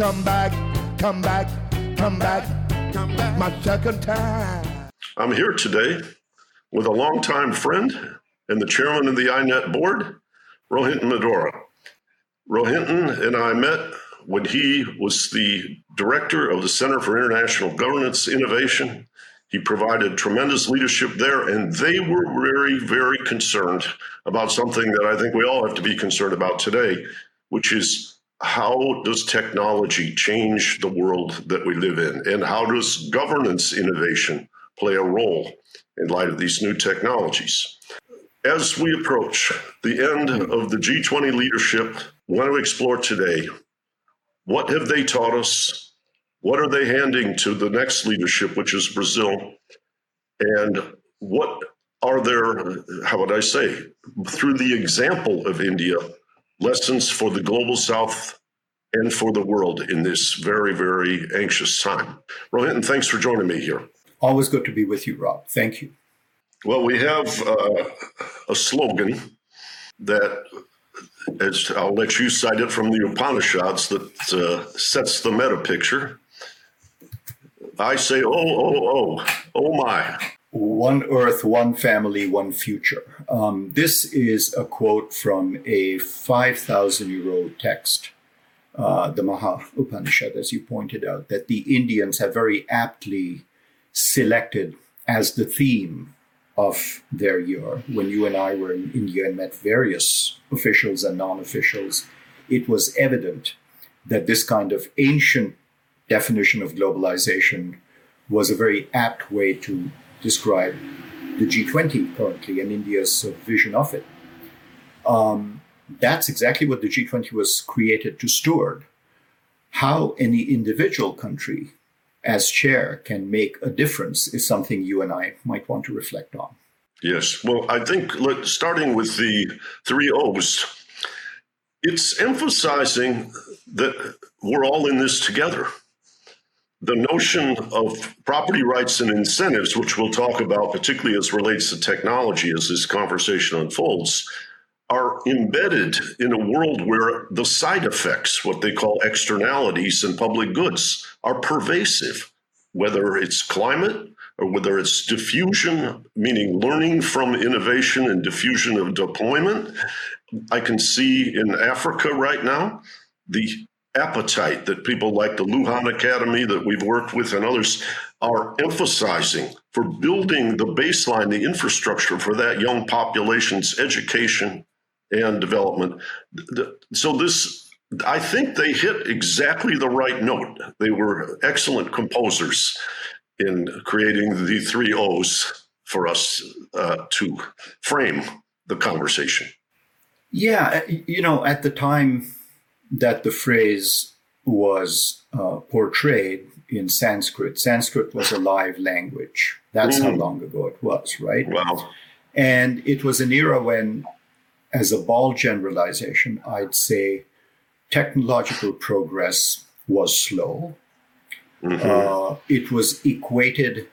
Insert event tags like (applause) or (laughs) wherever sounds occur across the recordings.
Come back, come back, come back. Come back. My second time. I'm here today with a longtime friend and the chairman of the INET board, Rohinton Medhora. Rohinton and I met when he was the director of the Center for International Governance Innovation. He provided tremendous leadership there, and they were very, very concerned about something that I think we all have to be concerned about today, which is how does technology change the world that we live in? And how does governance innovation play a role in light of these new technologies? As we approach the end of the G20 leadership, we want to explore today what have they taught us? What are they handing to the next leadership, which is Brazil? And what are there, how would I say, through the example of India, lessons for the global south and for the world in this very, very anxious time? Rohinton, thanks for joining me here. Always good to be with you, Rob. Thank you. Well, we have uh, a slogan that, as I'll let you cite it from the Upanishads, that uh, sets the meta picture. I say, oh, oh, oh, oh my. One Earth, one family, one future. Um, this is a quote from a 5,000 year old text, uh, the Maha Upanishad, as you pointed out, that the Indians have very aptly selected as the theme of their year. When you and I were in India and met various officials and non officials, it was evident that this kind of ancient definition of globalization was a very apt way to describe the G20 currently and India's vision of it. Um, that's exactly what the G20 was created to steward. How any individual country as chair can make a difference is something you and I might want to reflect on. Yes. Well, I think starting with the three O's, it's emphasizing that we're all in this together. The notion of property rights and incentives, which we'll talk about, particularly as relates to technology as this conversation unfolds, are embedded in a world where the side effects, what they call externalities and public goods, are pervasive, whether it's climate or whether it's diffusion, meaning learning from innovation and diffusion of deployment. I can see in Africa right now the appetite that people like the Lujan Academy that we've worked with and others are emphasizing for building the baseline, the infrastructure for that young population's education and development. So this I think they hit exactly the right note. They were excellent composers in creating the three O's for us uh, to frame the conversation. Yeah, you know, at the time that the phrase was uh, portrayed in Sanskrit, Sanskrit was a live language. That's mm. how long ago it was, right? Wow. And it was an era when, as a bald generalization, I'd say technological progress was slow. Mm-hmm. Uh, it was equated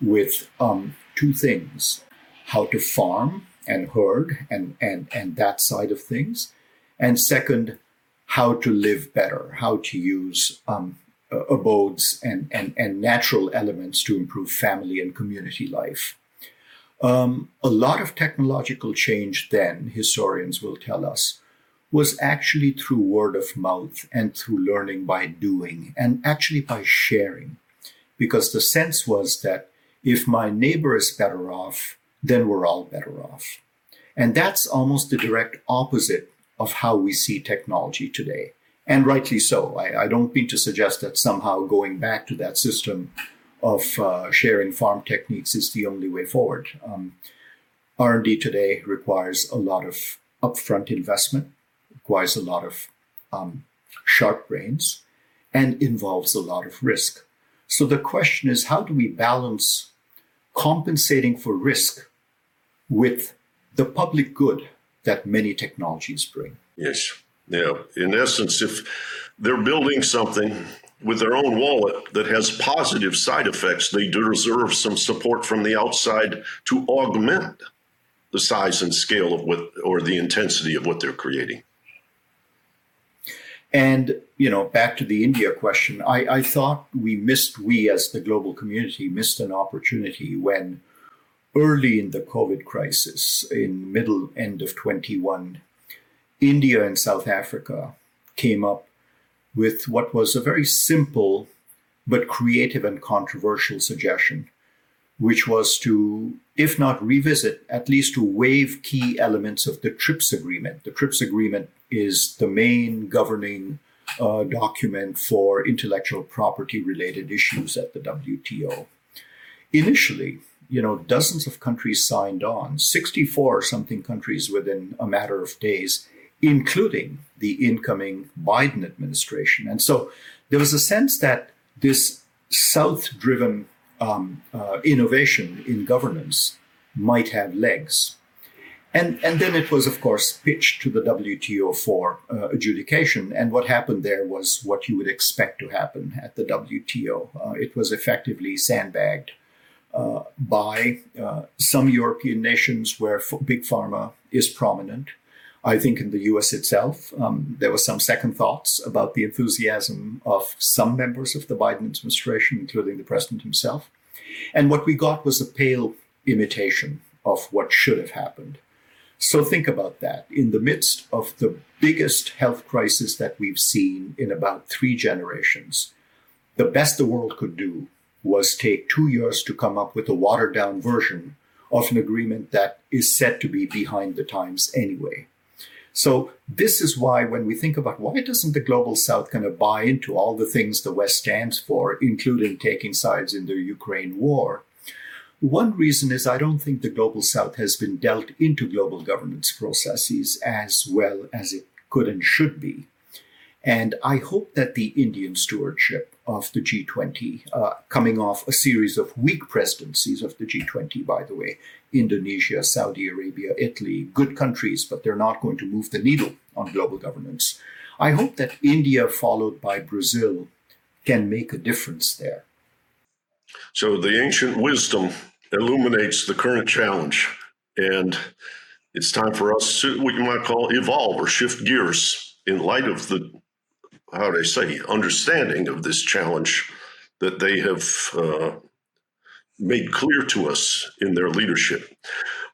with um, two things how to farm and herd and, and, and that side of things. And second, how to live better, how to use um, abodes and, and, and natural elements to improve family and community life. Um, a lot of technological change then, historians will tell us, was actually through word of mouth and through learning by doing and actually by sharing. Because the sense was that if my neighbor is better off, then we're all better off. And that's almost the direct opposite of how we see technology today. And rightly so. I, I don't mean to suggest that somehow going back to that system of uh, sharing farm techniques is the only way forward. Um, R&D today requires a lot of upfront investment requires a lot of um, sharp brains, and involves a lot of risk. So the question is how do we balance compensating for risk with the public good that many technologies bring? Yes. Yeah. In essence, if they're building something with their own wallet that has positive side effects, they deserve some support from the outside to augment the size and scale of what or the intensity of what they're creating. And, you know, back to the India question, I, I thought we missed, we as the global community missed an opportunity when early in the COVID crisis, in middle end of 21, India and South Africa came up with what was a very simple but creative and controversial suggestion, which was to, if not revisit, at least to waive key elements of the TRIPS agreement. The TRIPS agreement is the main governing uh, document for intellectual property related issues at the WTO. Initially, you know, dozens of countries signed on, 64 something countries within a matter of days, including the incoming Biden administration. And so there was a sense that this South driven um, uh, innovation in governance might have legs. And, and then it was, of course, pitched to the WTO for uh, adjudication. And what happened there was what you would expect to happen at the WTO. Uh, it was effectively sandbagged uh, by uh, some European nations where big pharma is prominent. I think in the US itself, um, there were some second thoughts about the enthusiasm of some members of the Biden administration, including the president himself. And what we got was a pale imitation of what should have happened. So think about that. In the midst of the biggest health crisis that we've seen in about three generations, the best the world could do was take two years to come up with a watered down version of an agreement that is said to be behind the times anyway. So this is why when we think about why doesn't the global south kind of buy into all the things the West stands for, including taking sides in the Ukraine war? One reason is I don't think the global south has been dealt into global governance processes as well as it could and should be. And I hope that the Indian stewardship of the G20, uh, coming off a series of weak presidencies of the G20, by the way, Indonesia, Saudi Arabia, Italy, good countries, but they're not going to move the needle on global governance. I hope that India, followed by Brazil, can make a difference there. So the ancient wisdom illuminates the current challenge, and it's time for us to what you might call evolve or shift gears in light of the how do I say understanding of this challenge that they have uh, made clear to us in their leadership.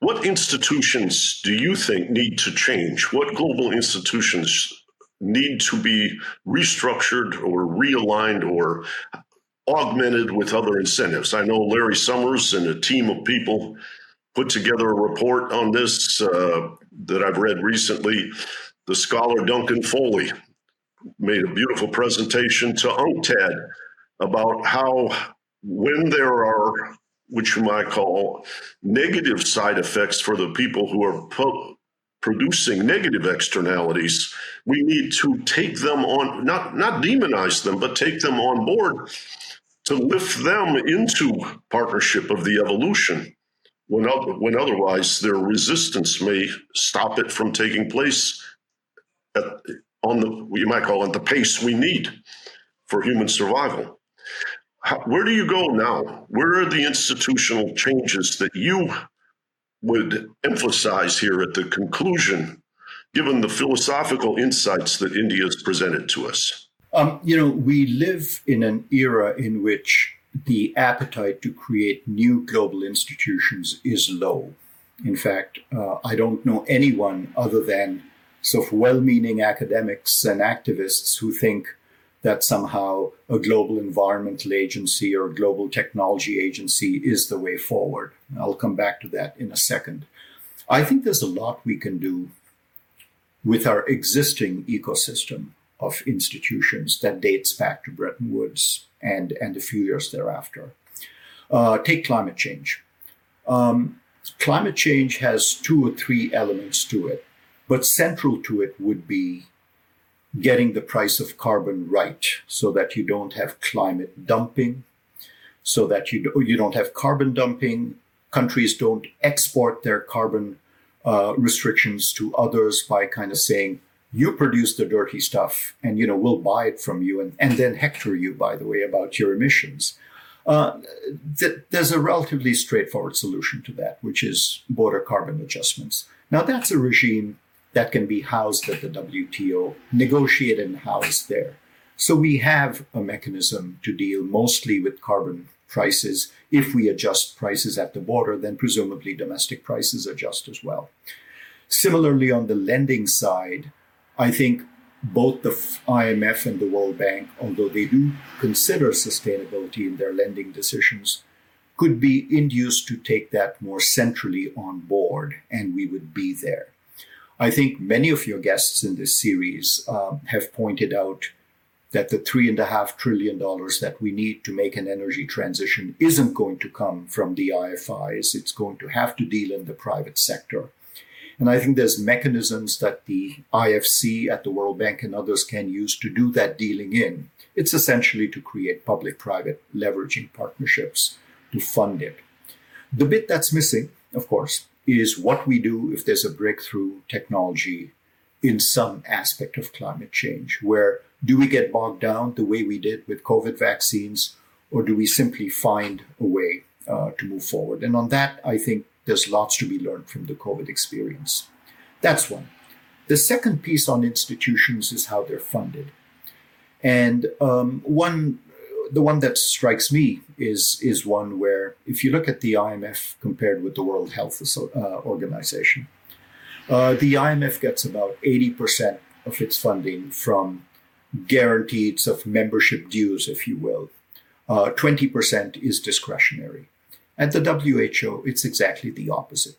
What institutions do you think need to change? What global institutions need to be restructured or realigned or augmented with other incentives? I know Larry Summers and a team of people put together a report on this uh, that I've read recently. The scholar Duncan Foley made a beautiful presentation to UNCTAD about how when there are, which you might call negative side effects for the people who are po- producing negative externalities, we need to take them on, not, not demonize them, but take them on board to lift them into partnership of the evolution when, when otherwise their resistance may stop it from taking place at, on the, what you might call it, the pace we need for human survival. How, where do you go now? Where are the institutional changes that you would emphasize here at the conclusion, given the philosophical insights that India has presented to us? Um, you know, we live in an era in which the appetite to create new global institutions is low. In fact, uh, I don't know anyone other than of well meaning academics and activists who think that somehow a global environmental agency or a global technology agency is the way forward. I'll come back to that in a second. I think there's a lot we can do with our existing ecosystem of institutions that dates back to Bretton Woods and, and a few years thereafter. Uh, take climate change. Um, climate change has two or three elements to it. But central to it would be getting the price of carbon right so that you don't have climate dumping, so that you, you don't have carbon dumping. Countries don't export their carbon uh, restrictions to others by kind of saying, you produce the dirty stuff and you know we'll buy it from you. And, and then hector you by the way about your emissions. Uh, th- there's a relatively straightforward solution to that which is border carbon adjustments. Now that's a regime that can be housed at the wto negotiated and housed there. So we have a mechanism to deal mostly with carbon prices. If we adjust prices at the border then presumably domestic prices adjust as well. Similarly on the lending side I think both the IMF and the World Bank, although they do consider sustainability in their lending decisions, could be induced to take that more centrally on board, and we would be there. I think many of your guests in this series um, have pointed out that the three and a half trillion dollars that we need to make an energy transition isn't going to come from the IFIs. It's going to have to deal in the private sector. And I think there's mechanisms that the IFC at the World Bank and others can use to do that dealing in. It's essentially to create public private leveraging partnerships to fund it. The bit that's missing, of course, is what we do if there's a breakthrough technology in some aspect of climate change. Where do we get bogged down the way we did with COVID vaccines, or do we simply find a way uh, to move forward? And on that, I think there's lots to be learned from the COVID experience. That's one. The second piece on institutions is how they're funded. And um, one, the one that strikes me is, is one where, if you look at the IMF compared with the World Health uh, Organization, uh, the IMF gets about 80% of its funding from guaranteed of membership dues, if you will. Uh, 20% is discretionary. At the WHO, it's exactly the opposite.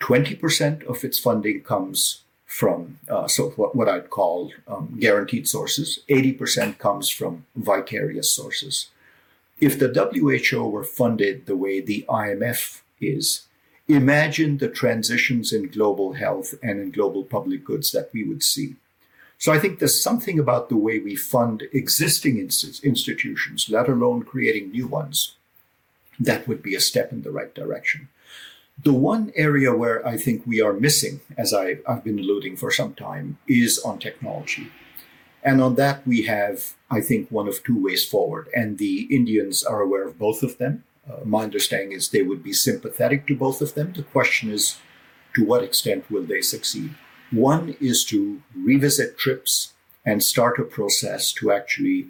20% of its funding comes from uh, so what, what I'd call um, guaranteed sources. 80% comes from vicarious sources. If the WHO were funded the way the IMF is, imagine the transitions in global health and in global public goods that we would see. So I think there's something about the way we fund existing institutions, let alone creating new ones, that would be a step in the right direction. The one area where I think we are missing, as I, have been alluding for some time, is on technology. And on that, we have, I think, one of two ways forward. And the Indians are aware of both of them. Uh, my understanding is they would be sympathetic to both of them. The question is, to what extent will they succeed? One is to revisit TRIPS and start a process to actually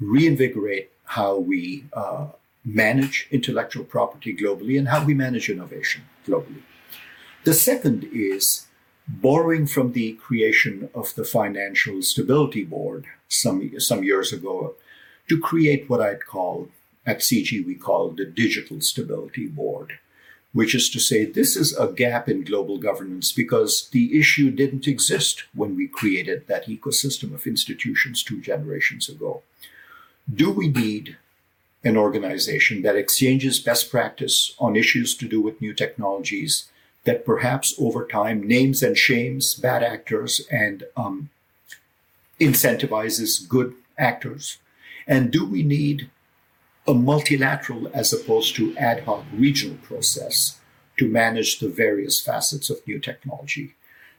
reinvigorate how we uh, manage intellectual property globally and how we manage innovation globally. The second is borrowing from the creation of the Financial Stability Board some, some years ago to create what I'd call, at CIGI, we call the Digital Stability Board, which is to say this is a gap in global governance because the issue didn't exist when we created that ecosystem of institutions two generations ago. Do we need an organization that exchanges best practice on issues to do with new technologies that perhaps over time names and shames bad actors and um, incentivizes good actors? And do we need a multilateral as opposed to ad hoc regional process to manage the various facets of new technology?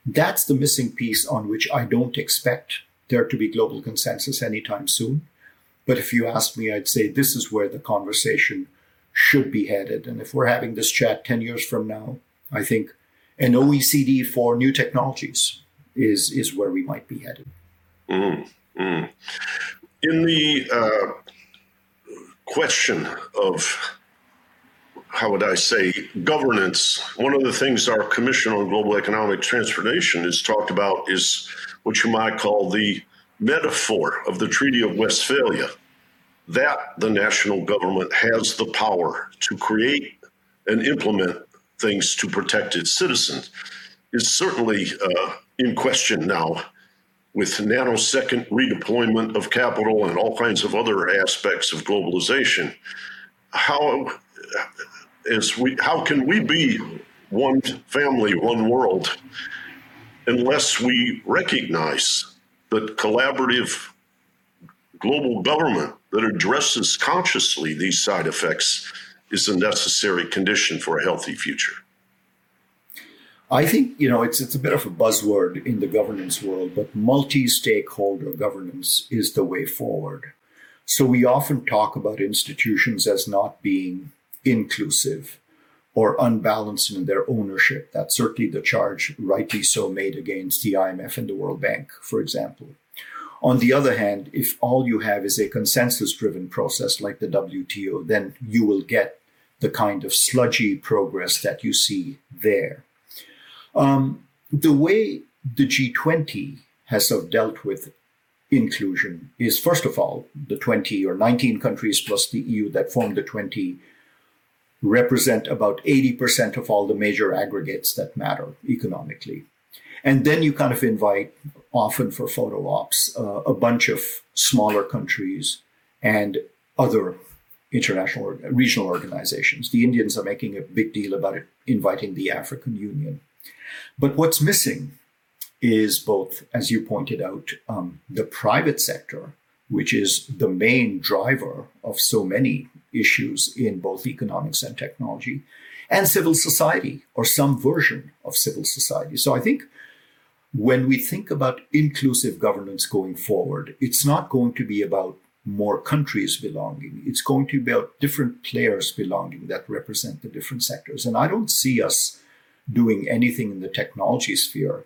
That's the missing piece on which I don't expect there to be global consensus anytime soon. But if you ask me, I'd say this is where the conversation should be headed. And if we're having this chat 10 years from now, I think an OECD for new technologies is, is where we might be headed. Mm, mm. In the uh, question of, how would I say, governance, one of the things our Commission on Global Economic Transformation has talked about is what you might call the metaphor of the Treaty of Westphalia that the national government has the power to create and implement things to protect its citizens is certainly uh, in question now with nanosecond redeployment of capital and all kinds of other aspects of globalization. How is we how can we be one family, one world, unless we recognize that collaborative global government that addresses consciously these side effects is a necessary condition for a healthy future. I think you know it's it's a bit of a buzzword in the governance world, but multi-stakeholder governance is the way forward. So we often talk about institutions as not being inclusive or unbalanced in their ownership. That's certainly the charge, rightly so, made against the IMF and the World Bank, for example. On the other hand, if all you have is a consensus driven process like the WTO, then you will get the kind of sludgy progress that you see there. Um, the way the G20 has sort of dealt with inclusion is, first of all, the 20 or 19 countries plus the EU that form the 20 represent about 80% of all the major aggregates that matter economically. And then you kind of invite, often for photo ops, uh, a bunch of smaller countries and other international or regional organizations. The Indians are making a big deal about it, inviting the African Union. But what's missing is both, as you pointed out, um, the private sector, which is the main driver of so many issues in both economics and technology, and civil society, or some version of civil society. So I think when we think about inclusive governance going forward, it's not going to be about more countries belonging. It's going to be about different players belonging that represent the different sectors. And I don't see us doing anything in the technology sphere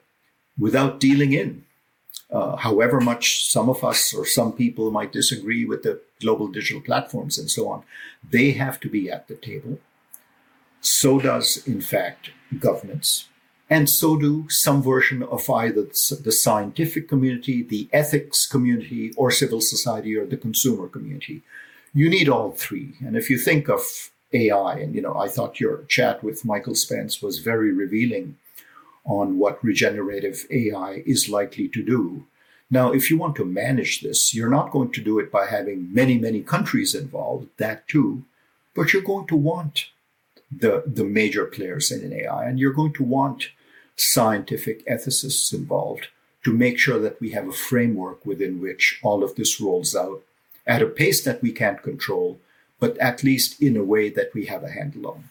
without dealing in. Uh, however much some of us or some people might disagree with the global digital platforms and so on, they have to be at the table. So does, in fact, governments. And so do some version of either the scientific community, the ethics community, or civil society or the consumer community. You need all three. And if you think of AI, and you know, I thought your chat with Michael Spence was very revealing on what regenerative AI is likely to do. Now, if you want to manage this, you're not going to do it by having many, many countries involved, that too, but you're going to want the, the major players in AI, and you're going to want scientific ethicists involved to make sure that we have a framework within which all of this rolls out at a pace that we can't control, but at least in a way that we have a handle on.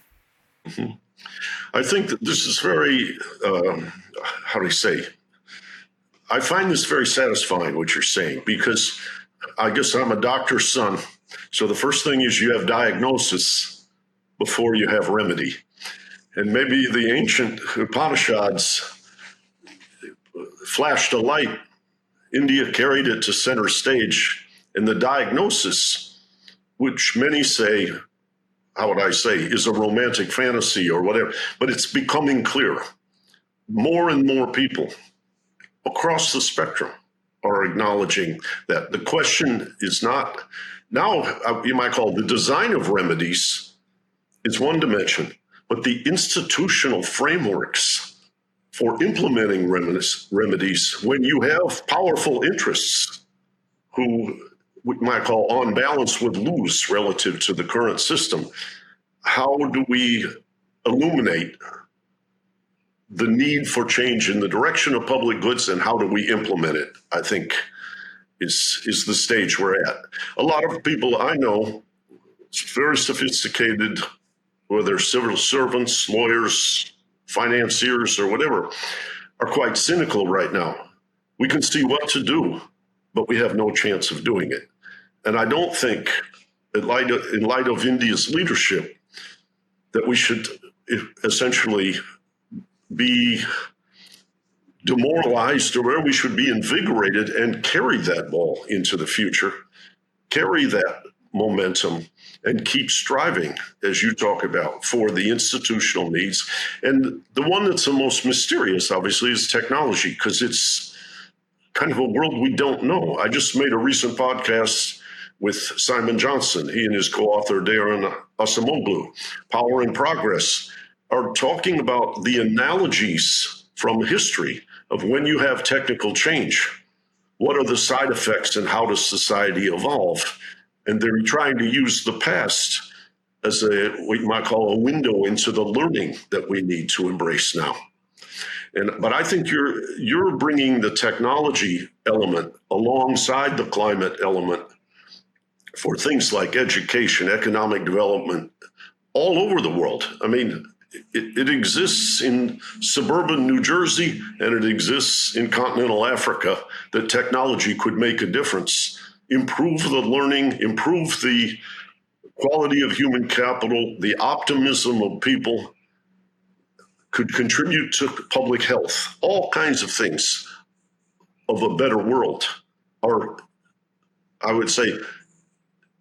Mm-hmm. I think that this is very, um, how do you say? I find this very satisfying what you're saying because I guess I'm a doctor's son. So the first thing is you have diagnosis before you have remedy. And maybe the ancient Upanishads flashed a light. India carried it to center stage. And the diagnosis, which many say, how would I say, is a romantic fantasy or whatever, but it's becoming clear. More and more people across the spectrum are acknowledging that the question is not now, uh, you might call the design of remedies is one dimension but the institutional frameworks for implementing remedies, remedies when you have powerful interests who we might call on balance would lose relative to the current system. How do we illuminate the need for change in the direction of public goods and how do we implement it? I think is is the stage we're at. A lot of people I know, very sophisticated whether civil servants, lawyers, financiers, or whatever, are quite cynical right now. We can see what to do, but we have no chance of doing it. And I don't think, in light of, in light of India's leadership, that we should essentially be demoralized or where we should be invigorated and carry that ball into the future, carry that momentum and keep striving, as you talk about, for the institutional needs. And the one that's the most mysterious, obviously, is technology, because it's kind of a world we don't know. I just made a recent podcast with Simon Johnson. He and his co author, Daron Acemoglu, Power and Progress, are talking about the analogies from history of when you have technical change. What are the side effects and how does society evolve? and they're trying to use the past as a we might call a window into the learning that we need to embrace now. And but I think you're you're bringing the technology element alongside the climate element for things like education, economic development, all over the world. I mean, it, it, exists in suburban New Jersey and it exists in continental Africa that technology could make a difference, improve the learning, improve the quality of human capital, the optimism of people, could contribute to public health, all kinds of things of a better world are, I would say,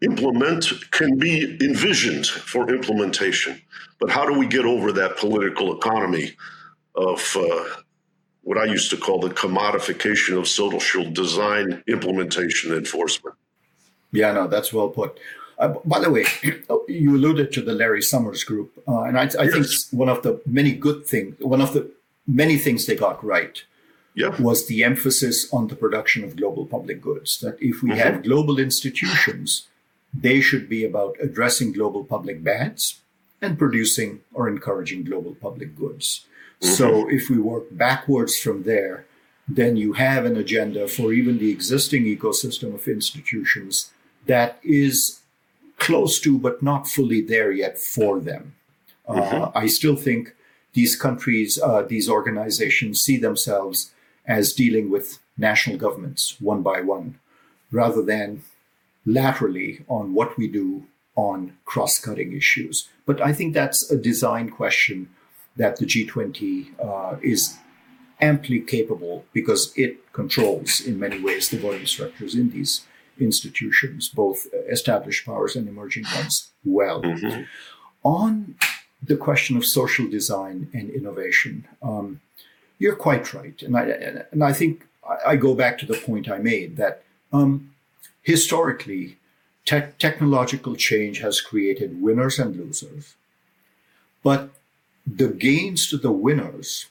implement can be envisioned for implementation. But how do we get over that political economy of uh, what I used to call the commodification of social design, implementation, enforcement? Yeah, no, that's well put. Uh, by the way, (clears throat) you alluded to the Larry Summers group, uh, and I, I yes. think one of the many good things, one of the many things they got right, yeah. was the emphasis on the production of global public goods. That if we mm-hmm. have global institutions, they should be about addressing global public bads and producing or encouraging global public goods. Mm-hmm. So if we work backwards from there, then you have an agenda for even the existing ecosystem of institutions that is close to, but not fully there yet for them. Uh, mm-hmm. Uh, I still think these countries, uh, these organizations see themselves as dealing with national governments one by one, rather than laterally on what we do on cross cutting issues. But I think that's a design question that the G20 uh, is amply capable because it controls, in many ways, the voting structures in these institutions, both established powers and emerging ones, well. Mm-hmm. On the question of social design and innovation, um, you're quite right. And I, and I think I go back to the point I made that um, historically, te- technological change has created winners and losers. But the gains to the winners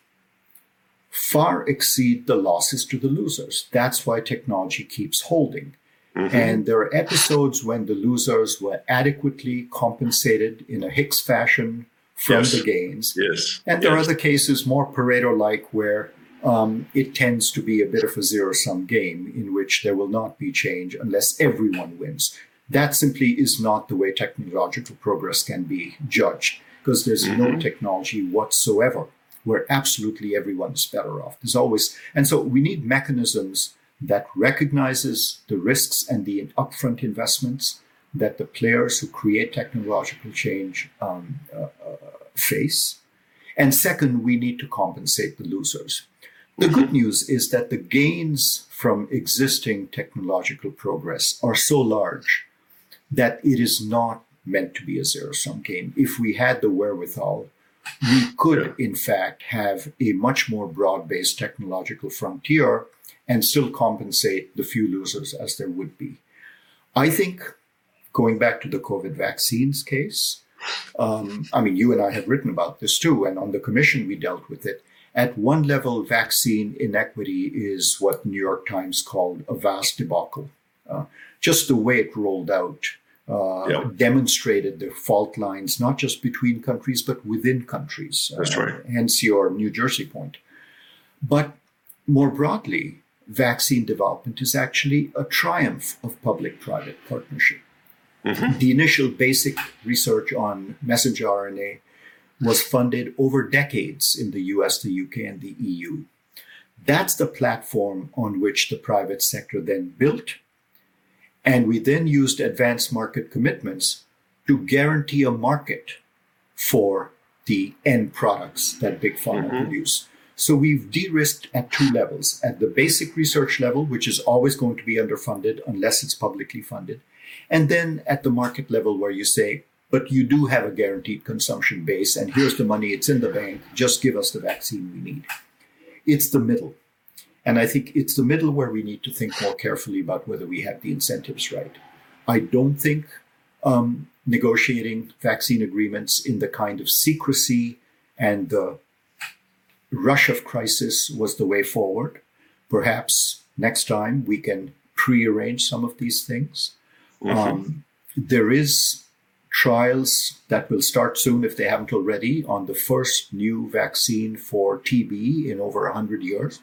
far exceed the losses to the losers. That's why technology keeps holding. Mm-hmm. And there are episodes when the losers were adequately compensated in a Hicks fashion from yes. the gains. Yes. And there yes. are other cases more Pareto like where um, it tends to be a bit of a zero sum game in which there will not be change unless everyone wins. That simply is not the way technological progress can be judged because there's mm-hmm. no technology whatsoever where absolutely everyone is better off. There's always, and so we need mechanisms that recognizes the risks and the upfront investments that the players who create technological change um, uh, uh, face. And second, we need to compensate the losers. The good mm-hmm. news is that the gains from existing technological progress are so large that it is not meant to be a zero sum game. If we had the wherewithal, we could, in fact, have a much more broad based technological frontier and still compensate the few losers as there would be. I think going back to the COVID vaccines case, um, I mean, you and I have written about this too, and on the commission we dealt with it. At one level, vaccine inequity is what New York Times called a vast debacle. Uh, just the way it rolled out uh, yeah. demonstrated the fault lines, not just between countries, but within countries. That's uh, right. Hence your New Jersey point. But more broadly, vaccine development is actually a triumph of public private partnership. Mm-hmm. The initial basic research on messenger RNA was funded over decades in the US, the UK, and the EU. That's the platform on which the private sector then built. And we then used advanced market commitments to guarantee a market for the end products that big pharma mm-hmm. produce. So we've de-risked at two levels. At the basic research level, which is always going to be underfunded unless it's publicly funded. And then at the market level where you say, but you do have a guaranteed consumption base and here's the money, it's in the bank, just give us the vaccine we need. It's the middle. And I think it's the middle where we need to think more carefully about whether we have the incentives right. I don't think um, negotiating vaccine agreements in the kind of secrecy and the rush of crisis was the way forward. Perhaps next time we can prearrange some of these things. Mm-hmm. Um, there is trials that will start soon, if they haven't already, on the first new vaccine for TB in over 100 years,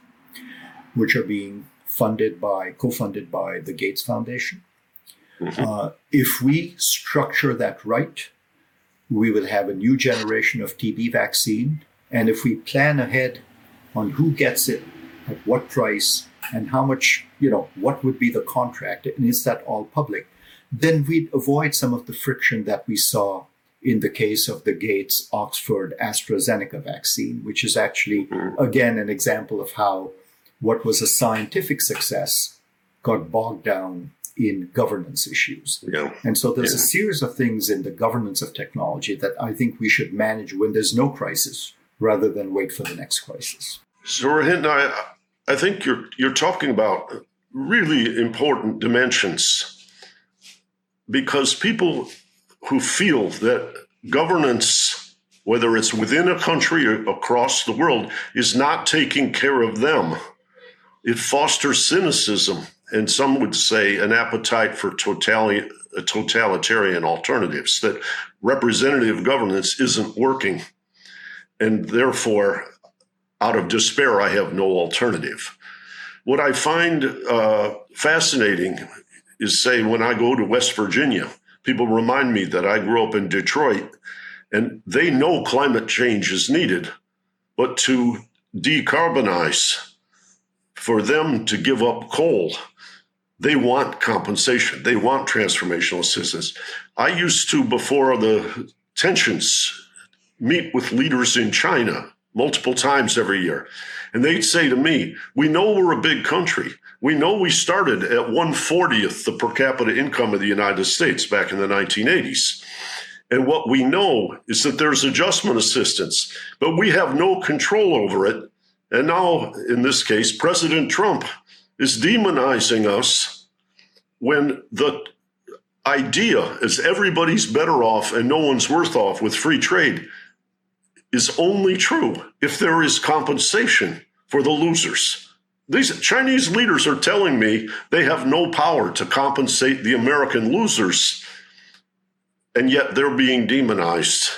which are being funded by, co funded by the Gates Foundation. Mm-hmm. Uh, if we structure that right, we will have a new generation of TB vaccine. And if we plan ahead on who gets it, at what price, and how much, you know, what would be the contract, and is that all public? Then we'd avoid some of the friction that we saw in the case of the Gates Oxford AstraZeneca vaccine, which is actually, mm-hmm. again, an example of how what was a scientific success got bogged down in governance issues. Yeah. And so there's yeah. a series of things in the governance of technology that I think we should manage when there's no crisis rather than wait for the next crisis. So, Rohit, I, I think you're, you're talking about really important dimensions because people who feel that governance, whether it's within a country or across the world, is not taking care of them, it fosters cynicism and some would say an appetite for totalitarian alternatives, that representative governance isn't working. And therefore, out of despair, I have no alternative. What I find uh, fascinating is, say, when I go to West Virginia, people remind me that I grew up in Detroit and they know climate change is needed, but to decarbonize, for them to give up coal, they want compensation. They want transformational assistance. I used to, before the tensions, meet with leaders in China multiple times every year. And they'd say to me, We know we're a big country. We know we started at 140th the per capita income of the United States back in the 1980s. And what we know is that there's adjustment assistance, but we have no control over it. And now, in this case, President Trump is demonizing us when the idea is everybody's better off and no one's worse off with free trade is only true if there is compensation for the losers. These Chinese leaders are telling me they have no power to compensate the American losers, and yet they're being demonized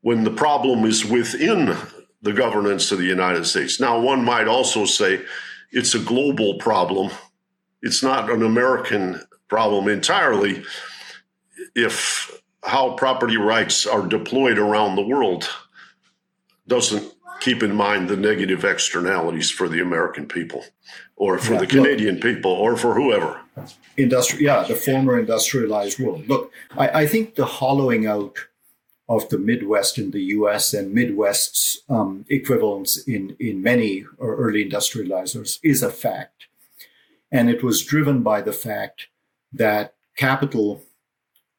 when the problem is within the governance of the United States. Now, one might also say it's a global problem. It's not an American problem entirely if how property rights are deployed around the world doesn't keep in mind the negative externalities for the American people or for yeah, the Canadian look, people or for whoever. Industri- yeah, the former industrialized world. Look, I, I think the hollowing out of the Midwest in the US and Midwest's um, equivalents in, in many early industrializers is a fact. And it was driven by the fact that capital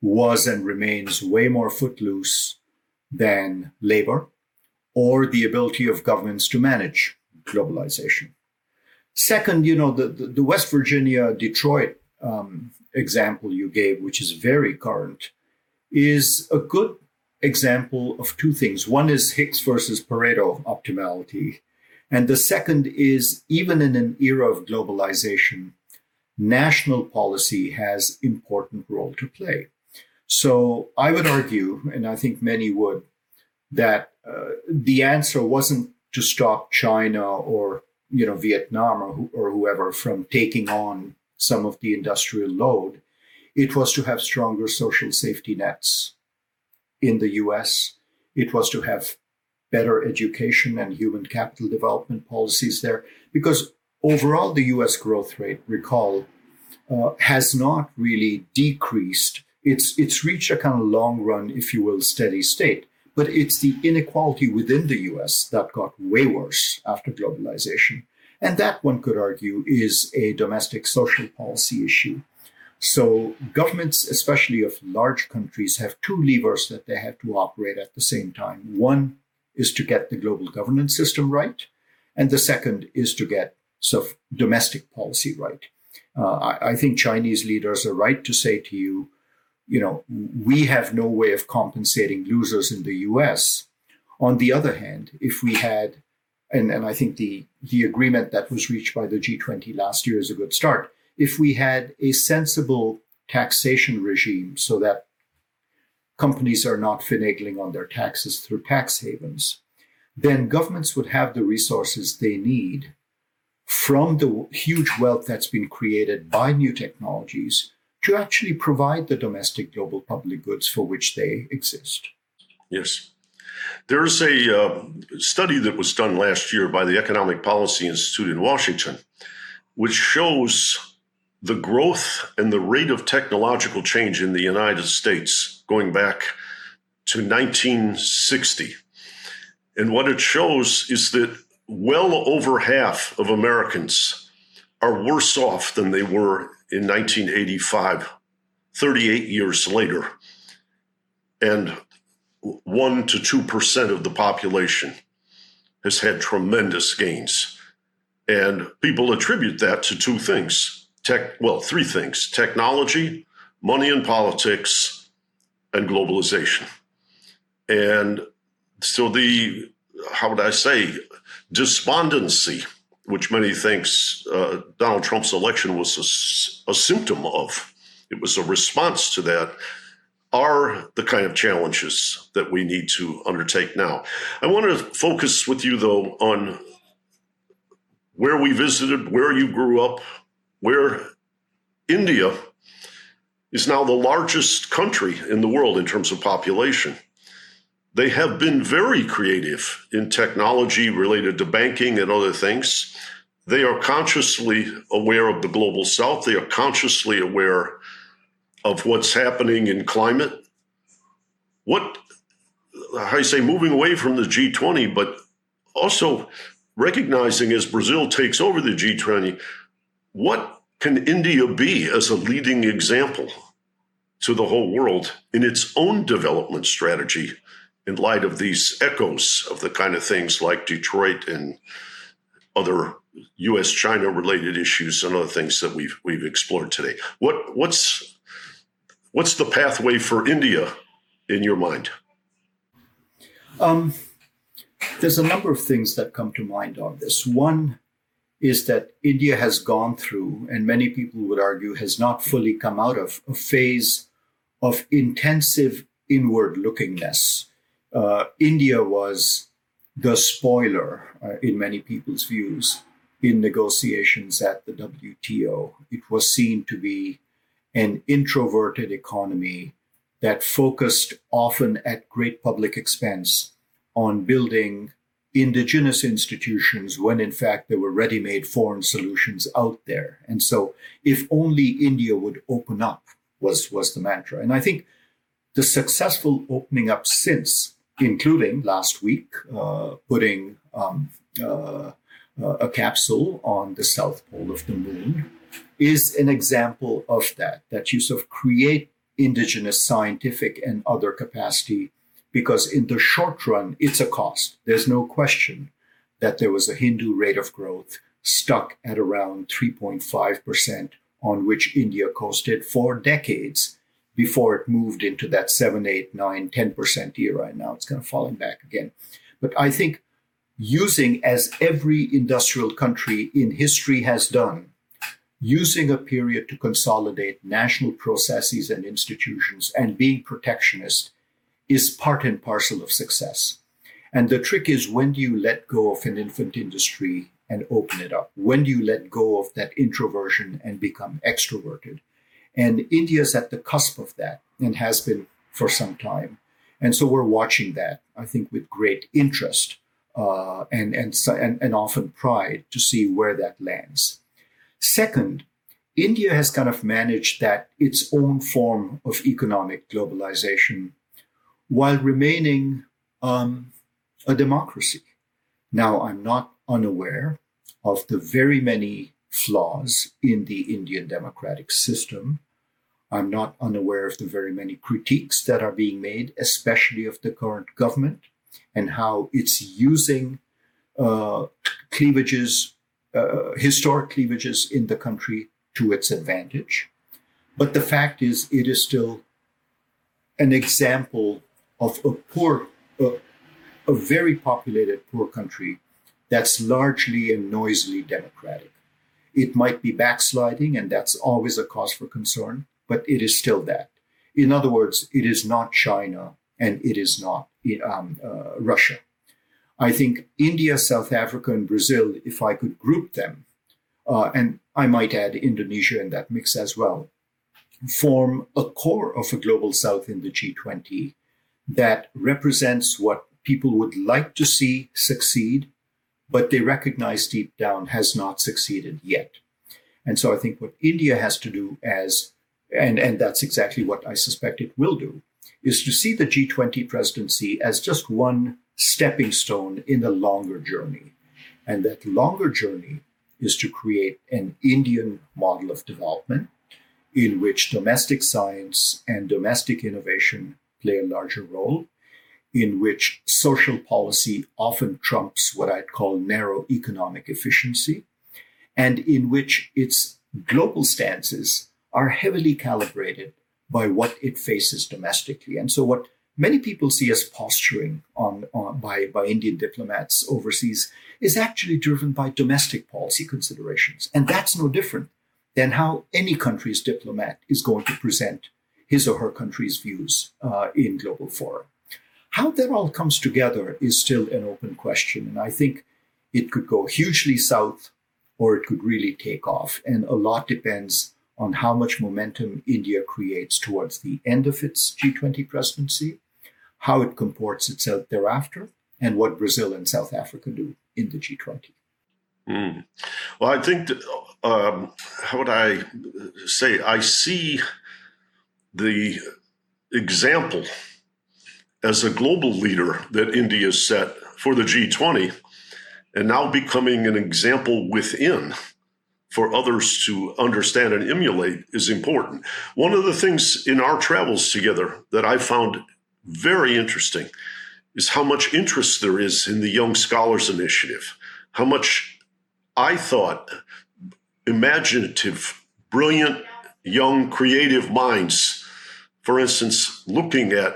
was and remains way more footloose than labor or the ability of governments to manage globalization. Second, you know, the, the, West Virginia Detroit um, example you gave, which is very current, is a good example of two things. One is Hicks versus Pareto optimality. And the second is even in an era of globalization, national policy has important role to play. So I would argue, and I think many would, that uh, the answer wasn't to stop China or you know Vietnam or, or whoever from taking on some of the industrial load. It was to have stronger social safety nets in the US. It was to have better education and human capital development policies there because overall, the US growth rate, recall, uh, has not really decreased. It's, it's reached a kind of long run, if you will, steady state. But it's the inequality within the US that got way worse after globalization. And that, one could argue, is a domestic social policy issue. So, governments, especially of large countries, have two levers that they have to operate at the same time. One is to get the global governance system right, and the second is to get so domestic policy right. Uh, I, I, think Chinese leaders are right to say to you, you know, we have no way of compensating losers in the US. On the other hand, if we had, and, and I think the, the agreement that was reached by the G20 last year is a good start, if we had a sensible taxation regime so that companies are not finagling on their taxes through tax havens, then governments would have the resources they need from the huge wealth that's been created by new technologies to actually provide the domestic global public goods for which they exist. Yes. There's a uh, study that was done last year by the Economic Policy Institute in Washington, which shows the growth and the rate of technological change in the United States going back to 1960. And what it shows is that well over half of Americans are worse off than they were in 1985, 38 years later. And 1 to 2% of the population has had tremendous gains. And people attribute that to two things tech, well, three things technology, money and politics, and globalization. And so the, how would I say, despondency, which many thinks uh, Donald Trump's election was a, a symptom of, it was a response to that, are the kind of challenges that we need to undertake now. I want to focus with you, though, on where we visited, where you grew up, where India is now the largest country in the world in terms of population. They have been very creative in technology related to banking and other things. They are consciously aware of the global south. They are consciously aware of what's happening in climate. What, I say, moving away from the G20, but also recognizing as Brazil takes over the G20, what can India be as a leading example to the whole world in its own development strategy in light of these echoes of the kind of things like Detroit and other U.S. China related issues and other things that we've we've explored today. What what's what's the pathway for India in your mind? Um, there's a number of things that come to mind on this. One is that India has gone through, and many people would argue has not fully come out of, a phase of intensive inward lookingness. Uh, India was the spoiler, uh, in many people's views, in negotiations at the WTO. It was seen to be an introverted economy that focused often at great public expense on building indigenous institutions when in fact there were ready made foreign solutions out there. And so, if only India would open up, was, was the mantra. And I think the successful opening up since, including last week, uh, putting um, uh, uh a capsule on the south pole of the moon, is an example of that, that you sort of create indigenous scientific and other capacity because in the short run, it's a cost. There's no question that there was a Hindu rate of growth stuck at around 3.5%, on which India coasted for decades before it moved into that 7, 8, 9, 10% era. And now it's kind of falling back again. But I think using, as every industrial country in history has done, using a period to consolidate national processes and institutions and being protectionist is part and parcel of success. And the trick is when do you let go of an infant industry and open it up? When do you let go of that introversion and become extroverted? And India is at the cusp of that and has been for some time. And so we're watching that, I think, with great interest uh, and, and, and, and often pride to see where that lands. Second, India has kind of managed that its own form of economic globalization while remaining um, a democracy. Now, I'm not unaware of the very many flaws in the Indian democratic system. I'm not unaware of the very many critiques that are being made, especially of the current government and how it's using uh, cleavages, uh, historic cleavages in the country to its advantage. But the fact is, it is still an example of a poor, a, a very populated poor country that's largely and noisily democratic. It might be backsliding, and that's always a cause for concern, but it is still that. In other words, it is not China and it is not um, uh, Russia. I think India, South Africa, and Brazil, if I could group them, uh, and I might add Indonesia in that mix as well, form a core of a global south in the G20 that represents what people would like to see succeed, but they recognize deep down has not succeeded yet. And so I think what India has to do as, and, and that's exactly what I suspect it will do, is to see the G20 presidency as just one stepping stone in a longer journey. And that longer journey is to create an Indian model of development in which domestic science and domestic innovation play a larger role, in which social policy often trumps what I'd call narrow economic efficiency, and in which its global stances are heavily calibrated by what it faces domestically. And so, what many people see as posturing on, on, by, by Indian diplomats overseas is actually driven by domestic policy considerations. And that's no different than how any country's diplomat is going to present his or her country's views uh, in global fora. How that all comes together is still an open question. And I think it could go hugely south or it could really take off. And a lot depends on how much momentum India creates towards the end of its G20 presidency, how it comports itself thereafter, and what Brazil and South Africa do in the G20. Mm. Well, I think, um, how would I say, I see the example as a global leader that India set for the G20 and now becoming an example within for others to understand and emulate is important. One of the things in our travels together that I found very interesting is how much interest there is in the Young Scholars Initiative, how much I thought imaginative, brilliant, young, creative minds, for instance, looking at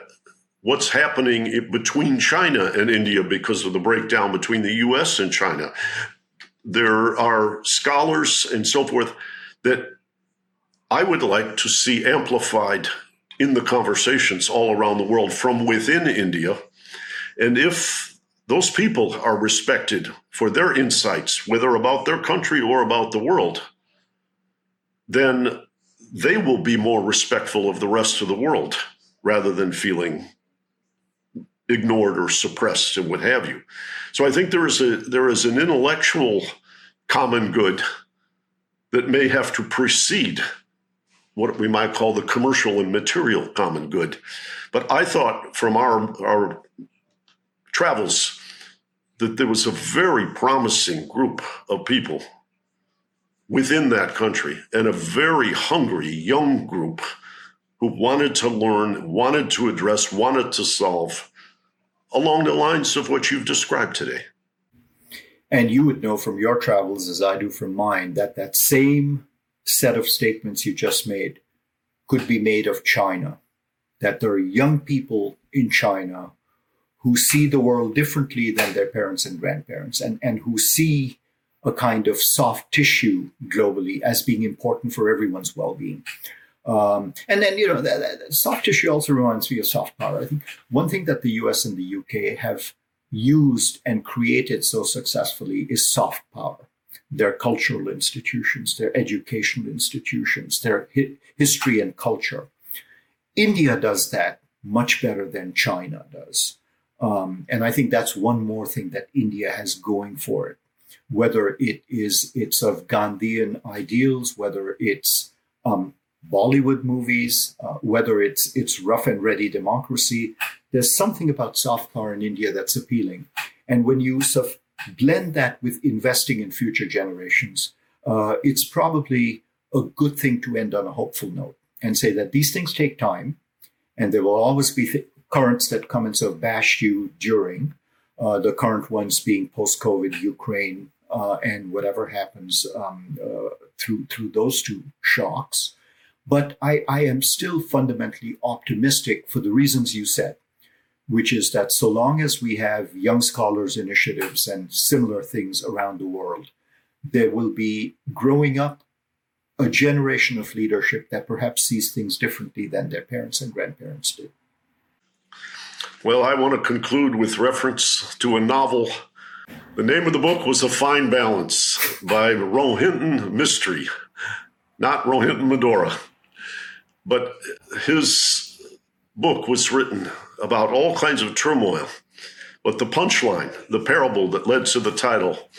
what's happening between China and India because of the breakdown between the US and China. There are scholars and so forth that I would like to see amplified in the conversations all around the world from within India. And if those people are respected for their insights, whether about their country or about the world, then they will be more respectful of the rest of the world rather than feeling ignored or suppressed and what have you. So I think there is a there is an intellectual common good that may have to precede what we might call the commercial and material common good. But I thought from our our travels that there was a very promising group of people within that country and a very hungry young group who wanted to learn, wanted to address, wanted to solve along the lines of what you've described today. And you would know from your travels, as I do from mine, that that same set of statements you just made could be made of China. That there are young people in China who see the world differently than their parents and grandparents and, and who see a kind of soft tissue globally as being important for everyone's well-being. Um, and then, you know, soft tissue also reminds me of soft power. I think one thing that the US and the UK have used and created so successfully is soft power. Their cultural institutions, their educational institutions, their hi- history and culture. India does that much better than China does. Um, and I think that's one more thing that India has going for it. Whether it is it's of Gandhian ideals, whether it's um, Bollywood movies, uh, whether it's it's rough and ready democracy, there's something about soft power in India that's appealing. And when you sort of blend that with investing in future generations, uh, it's probably a good thing to end on a hopeful note and say that these things take time, and there will always be th- currents that come and sort of bash you during. Uh, the current ones being post-COVID Ukraine uh, and whatever happens um, uh, through through those two shocks. But I, I am still fundamentally optimistic for the reasons you said, which is that so long as we have young scholars initiatives and similar things around the world, there will be growing up a generation of leadership that perhaps sees things differently than their parents and grandparents did. Well, I want to conclude with reference to a novel. The name of the book was A Fine Balance by Rohinton Mistry, not Rohinton Medhora. But his book was written about all kinds of turmoil. But the punchline, the parable that led to the title,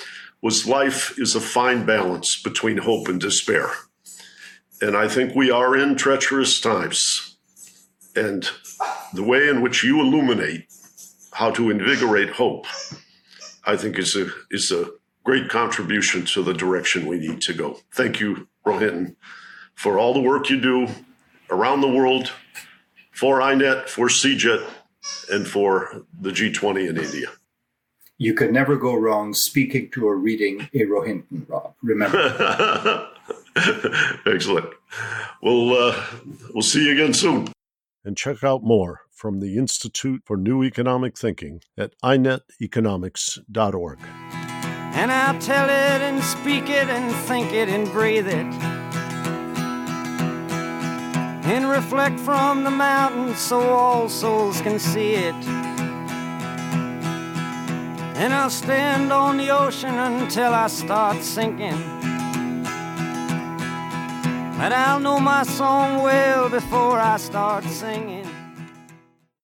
was life is a fine balance between hope and despair. And I think we are in treacherous times. And the way in which you illuminate how to invigorate hope, I think is a is a great contribution to the direction we need to go. Thank you, Rohinton, for all the work you do around the world for INET, for CEGET, and for the G20 in India. You could never go wrong speaking to or reading a Rohinton, Rob. Remember. (laughs) Excellent. We'll, uh, we'll see you again soon. And check out more from the Institute for New Economic Thinking at ineteconomics.org. And I'll tell it and speak it and think it and breathe it. And reflect from the mountains so all souls can see it. And I'll stand on the ocean until I start sinking. But I'll know my song well before I start singing.